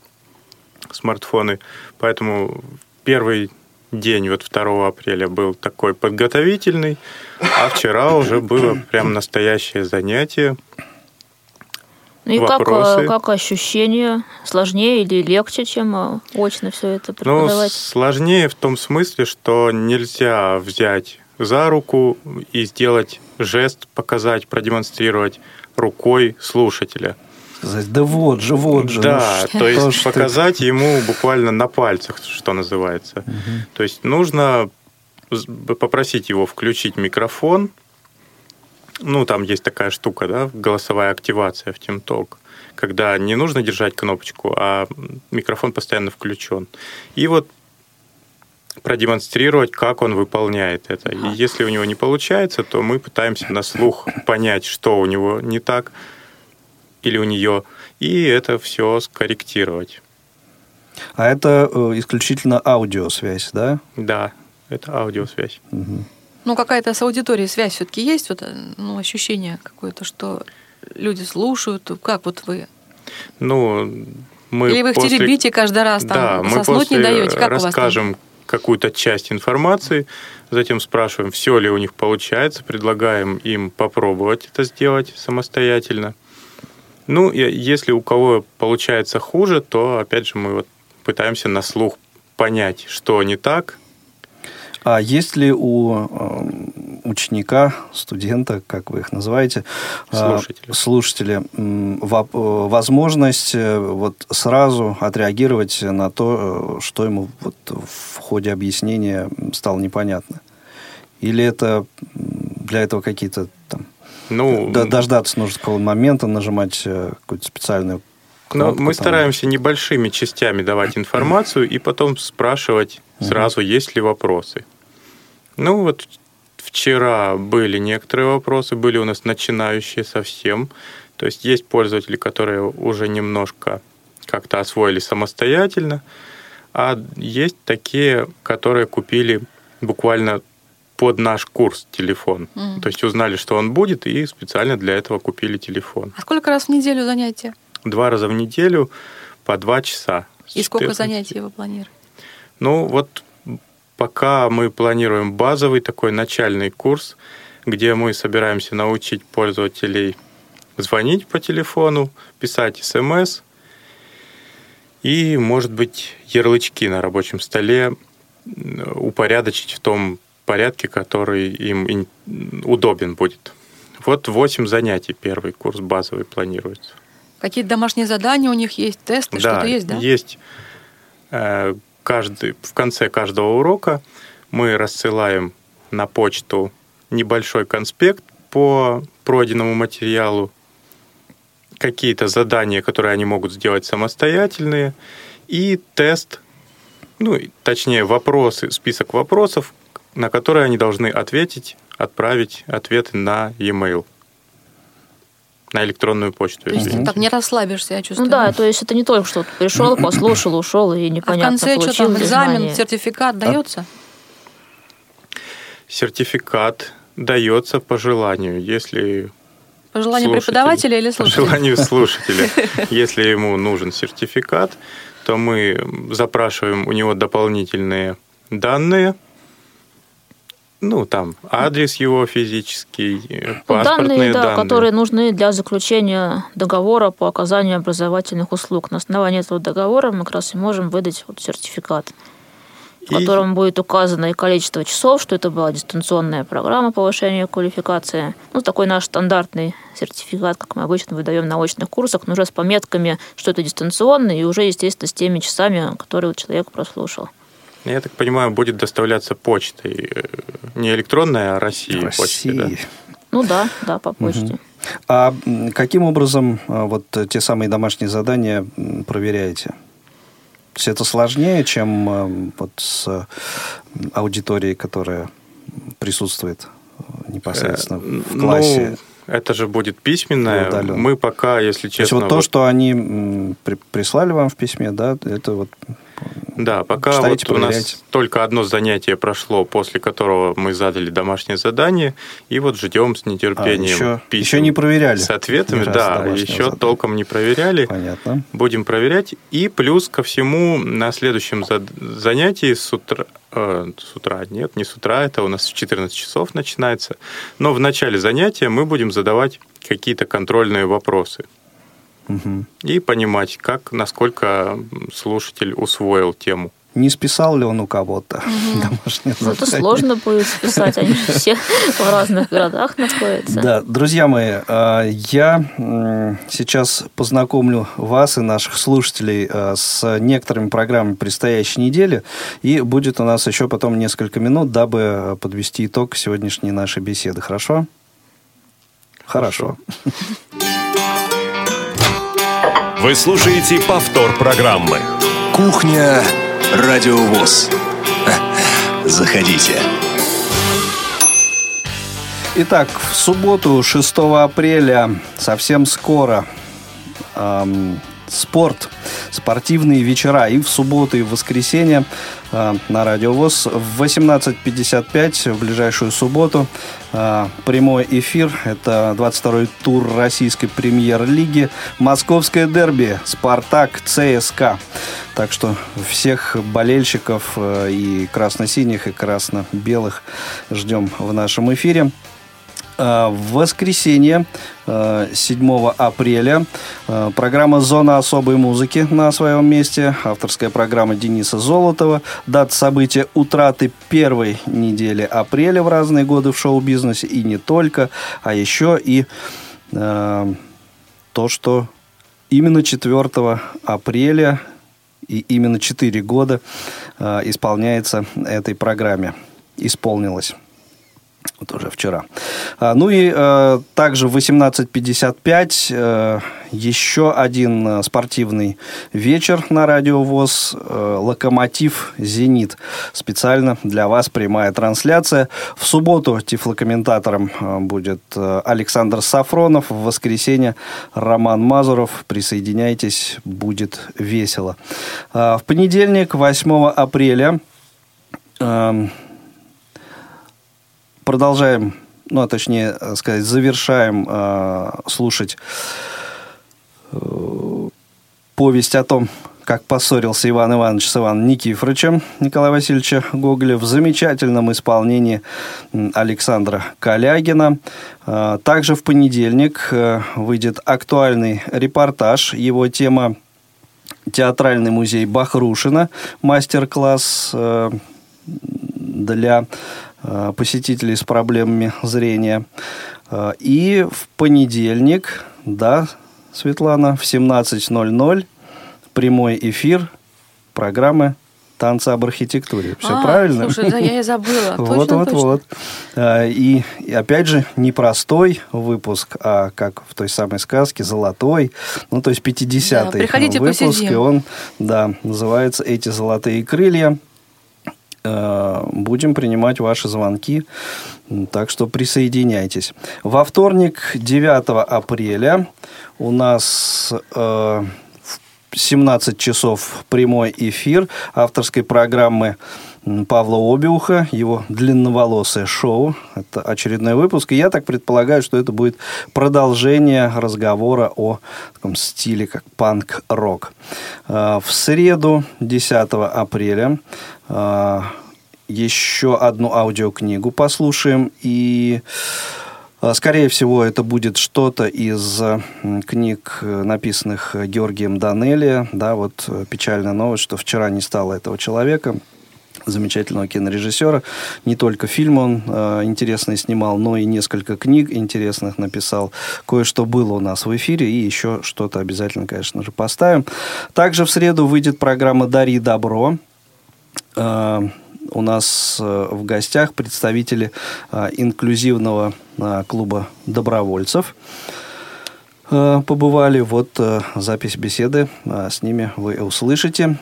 смартфоны. Поэтому первый день вот 2 апреля был такой подготовительный, а вчера уже было прям настоящее занятие. Ну и как, э, как ощущение? Сложнее или легче, чем э, очно все это ну, преподавать? Ну, сложнее в том смысле, что нельзя взять за руку и сделать жест, показать, продемонстрировать рукой слушателя сказать, да вот же, вот же. Да, ну, то есть показать ты... ему буквально на пальцах, что называется. Угу. То есть нужно попросить его включить микрофон. Ну, там есть такая штука, да, голосовая активация в TeamTalk, когда не нужно держать кнопочку, а микрофон постоянно включен. И вот продемонстрировать, как он выполняет это. И если у него не получается, то мы пытаемся на слух понять, что у него не так, или у нее, и это все скорректировать. А это э, исключительно аудиосвязь, да? Да, это аудиосвязь. Угу. Ну, какая-то с аудиторией связь все-таки есть, вот, э, ну, ощущение какое-то, что люди слушают. Как вот вы? Ну, мы Или вы их после... теребите каждый раз, там, да, мы после не даете? Как расскажем какую-то часть информации, затем спрашиваем, все ли у них получается, предлагаем им попробовать это сделать самостоятельно. Ну, если у кого получается хуже, то, опять же, мы вот пытаемся на слух понять, что не так. А есть ли у э, ученика, студента, как вы их называете, э, слушателя, слушателя э, возможность вот сразу отреагировать на то, что ему вот в ходе объяснения стало непонятно? Или это для этого какие-то там ну, дождаться нужно какого момента, нажимать э, какую-то специальную ну, кнопку. Ну, мы там. стараемся небольшими частями давать информацию и потом спрашивать сразу, угу. есть ли вопросы. Ну, вот вчера были некоторые вопросы, были у нас начинающие совсем. То есть есть пользователи, которые уже немножко как-то освоили самостоятельно, а есть такие, которые купили буквально под наш курс телефон. Mm. То есть узнали, что он будет, и специально для этого купили телефон. А сколько раз в неделю занятия? Два раза в неделю по два часа. И сколько занятий вы планируете? Ну, вот пока мы планируем базовый такой начальный курс, где мы собираемся научить пользователей звонить по телефону, писать смс и, может быть, ярлычки на рабочем столе упорядочить в том порядке, который им удобен будет. Вот 8 занятий первый курс базовый планируется. Какие-то домашние задания у них есть, тесты, да, что-то есть, да? есть. Э, каждый, в конце каждого урока мы рассылаем на почту небольшой конспект по пройденному материалу, какие-то задания, которые они могут сделать самостоятельные, и тест, ну, точнее, вопросы, список вопросов, на которые они должны ответить, отправить ответы на e-mail на электронную почту. То есть ты так не расслабишься, я чувствую. Ну да, то есть это не только что пришел, послушал, ушел и непонятно, а в конце получил что там, экзамен, знания. сертификат дается? Сертификат дается по желанию, если по желанию преподавателя или слушателя? По желанию слушателя. Если ему нужен сертификат, то мы запрашиваем у него дополнительные данные, ну, там, адрес его физический, паспортные данные. Да, данные. которые нужны для заключения договора по оказанию образовательных услуг. На основании этого договора мы как раз и можем выдать вот сертификат, в и... котором будет указано и количество часов, что это была дистанционная программа повышения квалификации. Ну, такой наш стандартный сертификат, как мы обычно выдаем на очных курсах, но уже с пометками, что это дистанционный, и уже, естественно, с теми часами, которые человек прослушал. Я так понимаю, будет доставляться почтой. Э, не электронная, а Россия России. почтой, да? Ну да, да, по почте. А м, каким образом а, вот э, те самые домашние задания проверяете? То есть это сложнее, чем м, вот с аудиторией, которая присутствует э, непосредственно в Ну, классе? это же будет письменное. Удаленно. Мы пока, если То есть честно... вот то, вот- что они прислали вам в письме, да, это вот Да, пока Читайте, вот у нас только одно занятие прошло, после которого мы задали домашнее задание, и вот ждем с нетерпением А, еще- писем еще не проверяли С ответами, да, еще задание. толком не проверяли. понятно. Будем проверять. И плюс ко всему на следующем занятии с утра... э, с утра, нет, не с утра, это у нас в 14 часов начинается. Но в начале занятия мы будем задавать какие-то контрольные вопросы. Мгм. И понимать, как, насколько слушатель усвоил тему. Не списал ли он у кого-то домашнее Ну, это задание? сложно будет списать, они же все в разных городах находятся. Да, друзья мои, э, я сейчас познакомлю вас и наших слушателей э, с некоторыми программами предстоящей недели, и будет у нас еще потом несколько минут, дабы подвести итог сегодняшней нашей беседы. Хорошо? Хорошо. Вы слушаете повтор программы. Кухня Радиовоз. Заходите. Итак, в субботу, 6 апреля, совсем скоро, эм, спорт, спортивные вечера и в субботу, и в воскресенье э, на Радио ВОЗ в 18.55 в ближайшую субботу э, прямой эфир. Это 22-й тур российской премьер-лиги. Московское дерби «Спартак» ЦСКА. Так что всех болельщиков э, и красно-синих, и красно-белых ждем в нашем эфире. Э, В воскресенье, э, 7 апреля, э, программа «Зона особой музыки» на своем месте. Авторская программа Дениса Золотова. Дата события утраты первой недели апреля в разные годы в шоу-бизнесе. И не только, а еще и э, то, что именно 4 апреля и именно 4 года э, исполняется этой программе. Исполнилось. Вот уже вчера. А, ну и э, также в 18.55 э, еще один э, спортивный вечер на Радио ВОЗ. Э, Локомотив «Зенит». Специально для вас прямая трансляция. В субботу тифлокомментатором э, будет э, Александр Сафронов. В воскресенье Роман Мазуров. Присоединяйтесь, будет весело. А, в понедельник, 8 апреля, эм, продолжаем, ну, а точнее э, сказать, завершаем э, слушать э, повесть о том, как поссорился Иван Иванович с Иваном Никифоровичем Николая Васильевича Гоголя в замечательном исполнении Александра Калягина. Э, Также в понедельник э, выйдет актуальный репортаж. Его тема Театральный музей Бахрушина. Мастер-класс для посетителей с проблемами зрения. Э, И в понедельник, да, Светлана, в 17.00 прямой эфир программы «Танцы об архитектуре». Все А, правильно? Слушай, да, я и забыла. Вот, вот, вот. А, И, опять же, непростой выпуск, а как в той самой сказке, золотой, ну, то есть 50-й Да, приходите, выпуск, посидим. и он, да, называется «Эти золотые крылья». Э, Будем принимать ваши звонки, так что присоединяйтесь. Во вторник, 9 апреля, у нас э, в 17 часов прямой эфир авторской программы Павла Обиуха, его длинноволосое шоу. Это очередной выпуск. И я так предполагаю, что это будет продолжение разговора о таком стиле, как панк-рок. А, В среду, 10 апреля, а, еще одну аудиокнигу послушаем. И а, Скорее всего, это будет что-то из книг, э, написанных Георгием Данелли. Да, вот э, печальная новость, что вчера не стало этого человека, замечательного кинорежиссера. Не только фильм он э, интересный снимал, но и несколько книг интересных написал. Кое-что было у нас в эфире, и еще что-то обязательно, конечно же, поставим. Также в среду выйдет программа «Дари добро». у нас в гостях представители инклюзивного клуба добровольцев побывали. Вот запись беседы с ними вы услышите.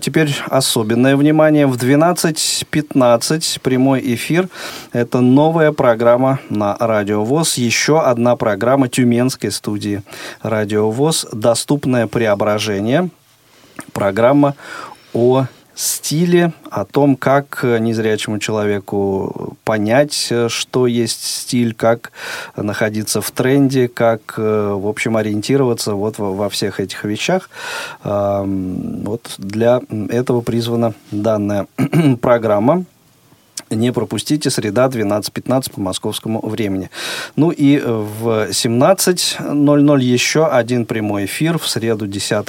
Теперь особенное внимание. В 12.15 прямой эфир. Это новая программа на Радио ВОЗ. Еще одна программа Тюменской студии Радио ВОЗ «Доступное преображение». Программа о стиле, о том, как незрячему человеку понять, что есть стиль, как находиться в тренде, как, в общем, ориентироваться вот во всех этих вещах. Вот для этого призвана данная программа. Не пропустите, среда 12.15 по московскому времени. Ну и в 17.00 еще один прямой эфир в среду 10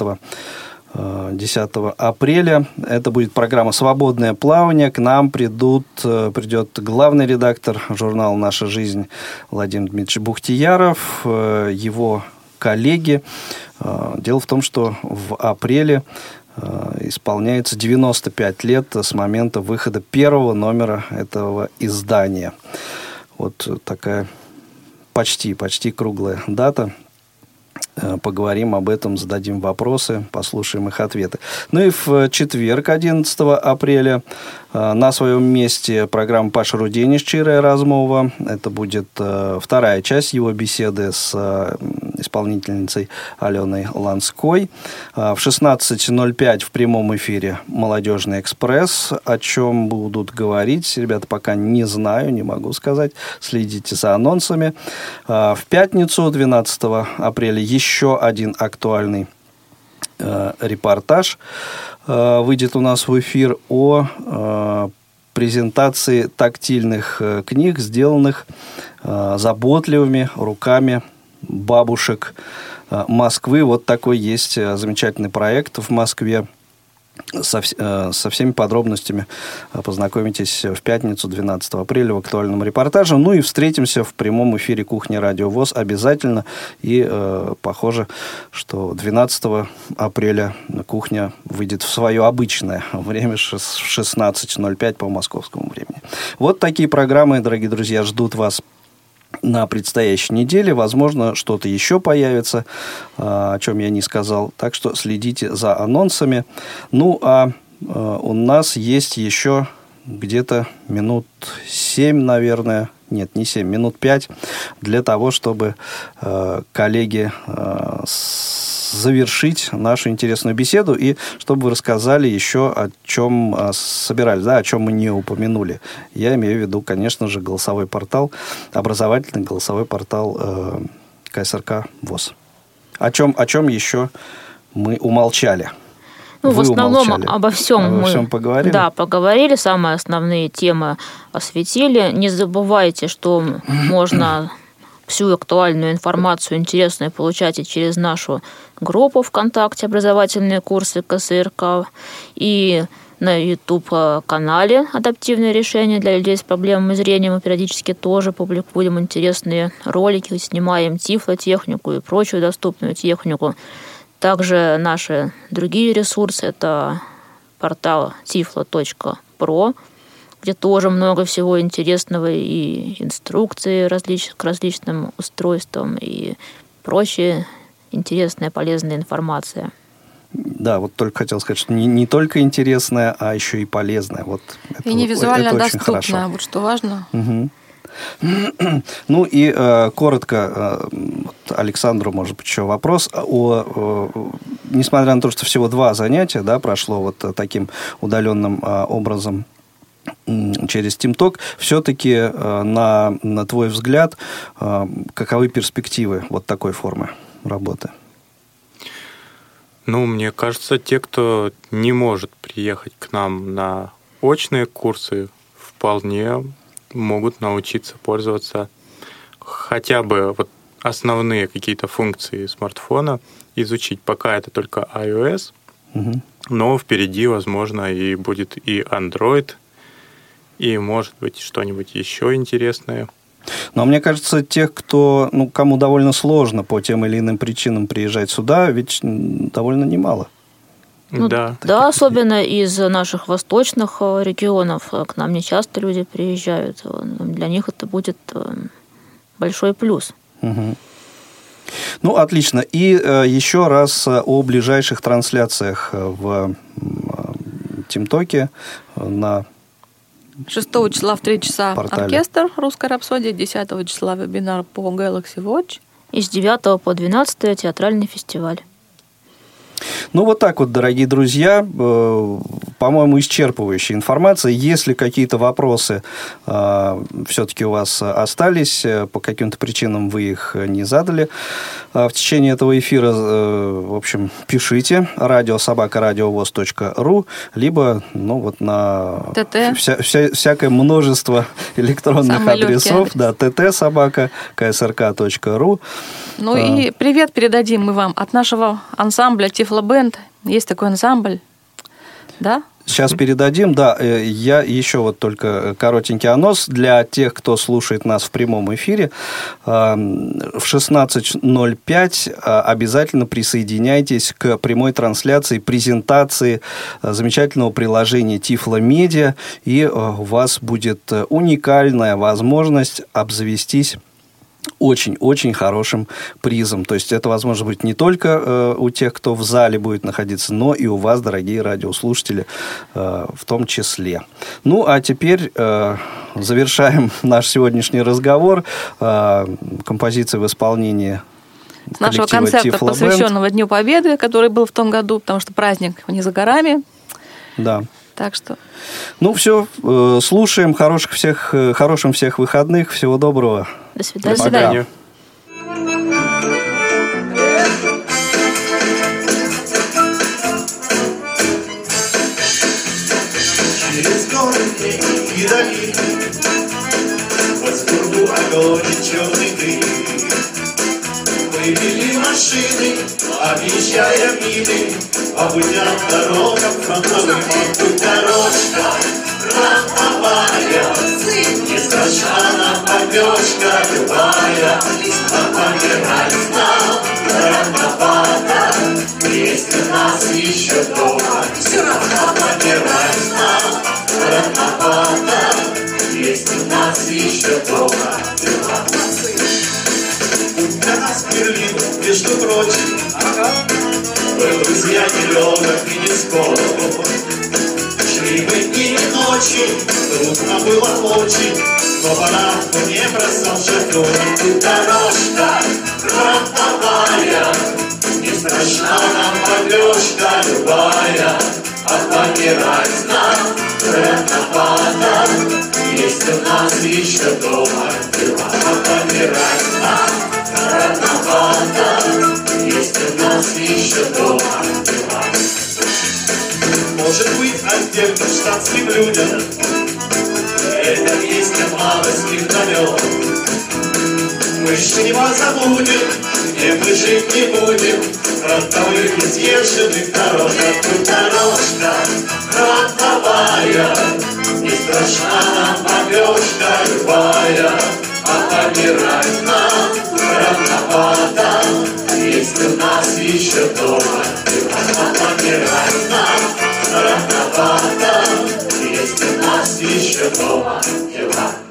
10 апреля. Это будет программа «Свободное плавание». К нам придут, э, придет главный редактор журнала «Наша жизнь» Владимир Дмитриевич Бухтияров, э, его коллеги. Э, дело в том, что в апреле исполняется 95 лет с момента выхода первого номера этого издания. Вот такая почти, почти круглая дата – Э, поговорим об этом, зададим вопросы, послушаем их ответы. Ну и в четверг, 11 апреля, э, на своем месте программа Паша Руденич «Чирая размова». Это будет э, вторая часть его беседы с исполнительницей Аленой Ланской. В 16.05 в прямом эфире «Молодежный экспресс». О чем будут говорить, ребята, пока не знаю, не могу сказать. Следите за анонсами. В пятницу, 12 апреля, еще один актуальный э, репортаж э, выйдет у нас в эфир о э, презентации тактильных книг, сделанных заботливыми руками бабушек Москвы. Вот такой есть замечательный проект в Москве со, э, со всеми подробностями э, познакомитесь в пятницу, 12 апреля в актуальном репортаже. Ну и встретимся в прямом эфире «Кухни Радио ВОЗ» обязательно. И э, похоже, что 12 апреля кухня выйдет в свое обычное время 16.05 по московскому времени. Вот такие программы, дорогие друзья, ждут вас на предстоящей неделе. Возможно, что-то еще появится, а, о чем я не сказал. Так что следите за анонсами. Ну, а, а у нас есть еще где-то минут 7, наверное, нет, не 7, минут 5 для того, чтобы э, коллеги э, завершить нашу интересную беседу и чтобы вы рассказали еще о чем а, собирались, да, о чем мы не упомянули. Я имею в виду, конечно же, голосовой портал, образовательный голосовой портал э, КСРК ВОЗ. О чем, о чем еще мы умолчали? Ну, Вы в основном умолчали. обо всем обо мы всем поговорили. Да, поговорили, самые основные темы осветили. Не забывайте, что можно всю актуальную информацию интересную получать и через нашу группу ВКонтакте «Образовательные курсы КСРК» и на YouTube-канале «Адаптивные решения для людей с проблемами зрения». Мы периодически тоже публикуем интересные ролики, снимаем тифлотехнику и прочую доступную технику. Также наши другие ресурсы – это портал tiflo.pro, где тоже много всего интересного и инструкции различ, к различным устройствам и прочая интересная, полезная информация. Да, вот только хотел сказать, что не, не только интересная, а еще и полезная. Вот и не визуально это доступная, вот что важно. Угу. Ну и э, коротко э, Александру, может быть, еще вопрос. О, э, несмотря на то, что всего два занятия да, прошло вот таким удаленным э, образом через TeamTalk, все-таки э, на, на твой взгляд, э, каковы перспективы вот такой формы работы? Ну, мне кажется, те, кто не может приехать к нам на очные курсы, вполне могут научиться пользоваться хотя бы вот основные какие-то функции смартфона, изучить. Пока это только iOS, угу. но впереди, возможно, и будет и Android, и, может быть, что-нибудь еще интересное. Но мне кажется, тех, кто, ну, кому довольно сложно по тем или иным причинам приезжать сюда, ведь довольно немало. Ну, да. Да, особенно из наших восточных э, регионов. Э, К нам не часто люди приезжают. Э, Для них это будет большой плюс. Мгм. Ну, отлично. И э, еще раз о ближайших трансляциях в э, ТимТоке на 6 числа в 3 часа Портале. оркестр «Русская рапсодия», 10 числа вебинар по Galaxy Watch. И с 9 по 12 театральный фестиваль. Ну, вот так вот, дорогие друзья, э, по-моему, исчерпывающая информация. Если какие-то вопросы все-таки у вас остались, э, по каким-то причинам вы их не задали э, в течение этого эфира, э, в общем, пишите радиособакарадиовоз.ру, либо, ну, вот на ТТ. вся- вся- всякое множество электронных Самый адресов, адрес. да, собака ksrk.ru. Ну А. и привет передадим мы вам от нашего ансамбля Тифло Бенд. Есть такой ансамбль, да? Сейчас передадим, да, э, я еще вот только э, коротенький анонс для тех, кто слушает нас в прямом эфире. Эм, В 16.05 э, обязательно присоединяйтесь к прямой трансляции, презентации замечательного приложения Тифло Медиа, и у вас будет уникальная возможность обзавестись очень-очень хорошим призом. То есть это возможно быть не только э, у тех, кто в зале будет находиться, но и у вас, дорогие радиослушатели, э, в том числе. Ну, а теперь э, завершаем наш сегодняшний разговор. Э, композиция в исполнении С нашего концерта, «Тифло Бэнд». посвященного Дню Победы, который был в том году, потому что праздник не за горами. Да. Так что Ну, все, слушаем. Хороших всех, э, хорошим всех выходных. Всего доброго. До свидания. До. Свидания. Машины, объезжая мины. По путям дорогам фронтовым А тут дорожка фронтовая Не страшна нам побежка любая А помирать нам рановато у нас еще дома Все равно помирать нам рановато у нас еще дома для нас Берлин, между прочим, Был друзья нелегок и не скоро. Шли мы дни и ночи, трудно было очень, Но пора не бросал шофера. Тут дорожка фронтовая, Не страшна нам побежка любая, А помирать нам рановато. Есть у нас еще дома дела, А помирать нам Есть. Может быть, отдельно штатским людям. Это песня малостных далек Мы еще не забудем, где мы жить не будем. Фронтовых изъезженных дорог тут дорожка фронтовая Не страшна нам побежка любая. А помирать нам рановато Есть у нас еще дома дела А помирать нам рановато Есть у нас еще дома дела